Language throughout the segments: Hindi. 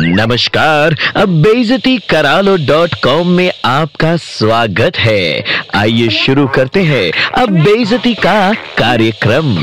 नमस्कार, अब बेजती करालो डॉट कॉम में आपका स्वागत है। आइए शुरू करते हैं अब बेजती का कार्यक्रम।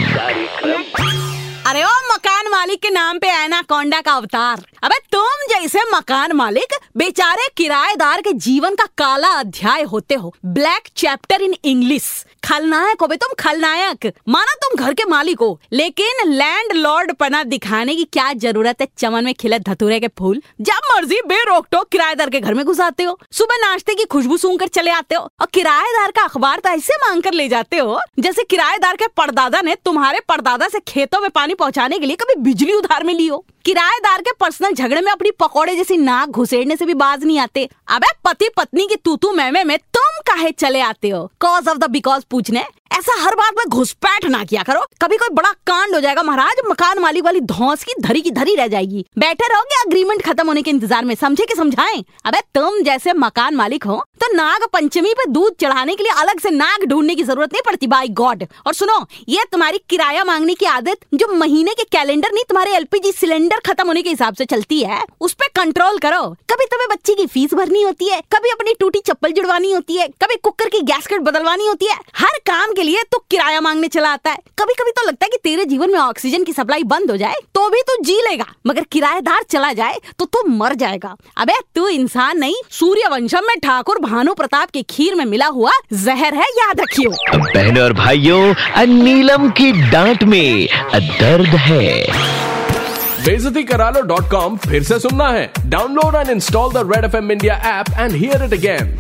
अरे ओ, मकान मालिक के नाम पे ऐना कोंडा का अवतार। अबे, तुम जैसे मकान मालिक बेचारे किराएदार के जीवन का काला अध्याय होते हो। Black chapter in English. खलनायक हो बे तुम खलनायक। माना तुम घर के मालिक हो। लेकिन लैंड लॉर्ड पना दिखाने की क्या ज़रूरत है? चमन में खिले धतूरे के फूल। जब मर्ज़ी बेरोक टोक किराएदार के घर में घुस आते हो। सुबह नाश्ते की खुशबू सूंघ कर चले आते हो। और किराएदार का अखबार तो ऐसे मांग कर ले जाते हो, जैसे किराएदार के परदादा ने तुम्हारे परदादा से खेतों में पानी पहुँचाने के लिए कभी बिजली उधार में ली हो। किराएदार के पर्सनल झगड़े में अपनी पकौड़े जैसी नाक घुसेड़ने से भी बाज नहीं आते। अबे पति पत्नी की तू तू मैमे में तुम काहे चले आते हो? कॉज ऑफ़ द बिकॉज़ पूछने ऐसा हर बात में घुसपैठ ना किया करो। कभी कोई बड़ा कांड हो जाएगा महाराज, मकान मालिक वाली धौस की धरी की धरी रह जाएगी। बैठे रहोगे अग्रीमेंट खत्म होने के इंतज़ार में, समझे कि समझाए? अबे तुम जैसे मकान मालिक हो तो नाग पंचमी पे दूध चढ़ाने के लिए अलग से नाग ढूँढने की ज़रूरत नहीं पड़ती बाई गॉड और सुनो, ये तुम्हारी किराया मांगने की आदत जो महीने के कैलेंडर नहीं, तुम्हारे एलपीजी सिलेंडर खत्म होने के हिसाब से चलती है, उस पर कंट्रोल करो। कभी तुम्हें बच्चे की फ़ीस भरनी होती है, कभी अपनी टूटी चप्पल जुड़वानी होती है, कभी कुकर की गैसकेट बदलवानी होती है, हर काम के लिए तो किराया मांगने चला आता है। कभी कभी तो लगता है कि तेरे जीवन में ऑक्सीजन की सप्लाई बंद हो जाए तो भी तू जी लेगा मगर किराएदार चला जाए तो तू मर जाएगा। अबे तू इंसान नहीं सूर्य वंशम में ठाकुर भानु प्रताप के खीर में मिला हुआ जहर है याद रखियो। बहनों और भाइयों नीलम की डांट में दर्द है। बेजती करा लो डॉट कॉम फिर से सुनना है। Download and install the Red F M India app and hear it again.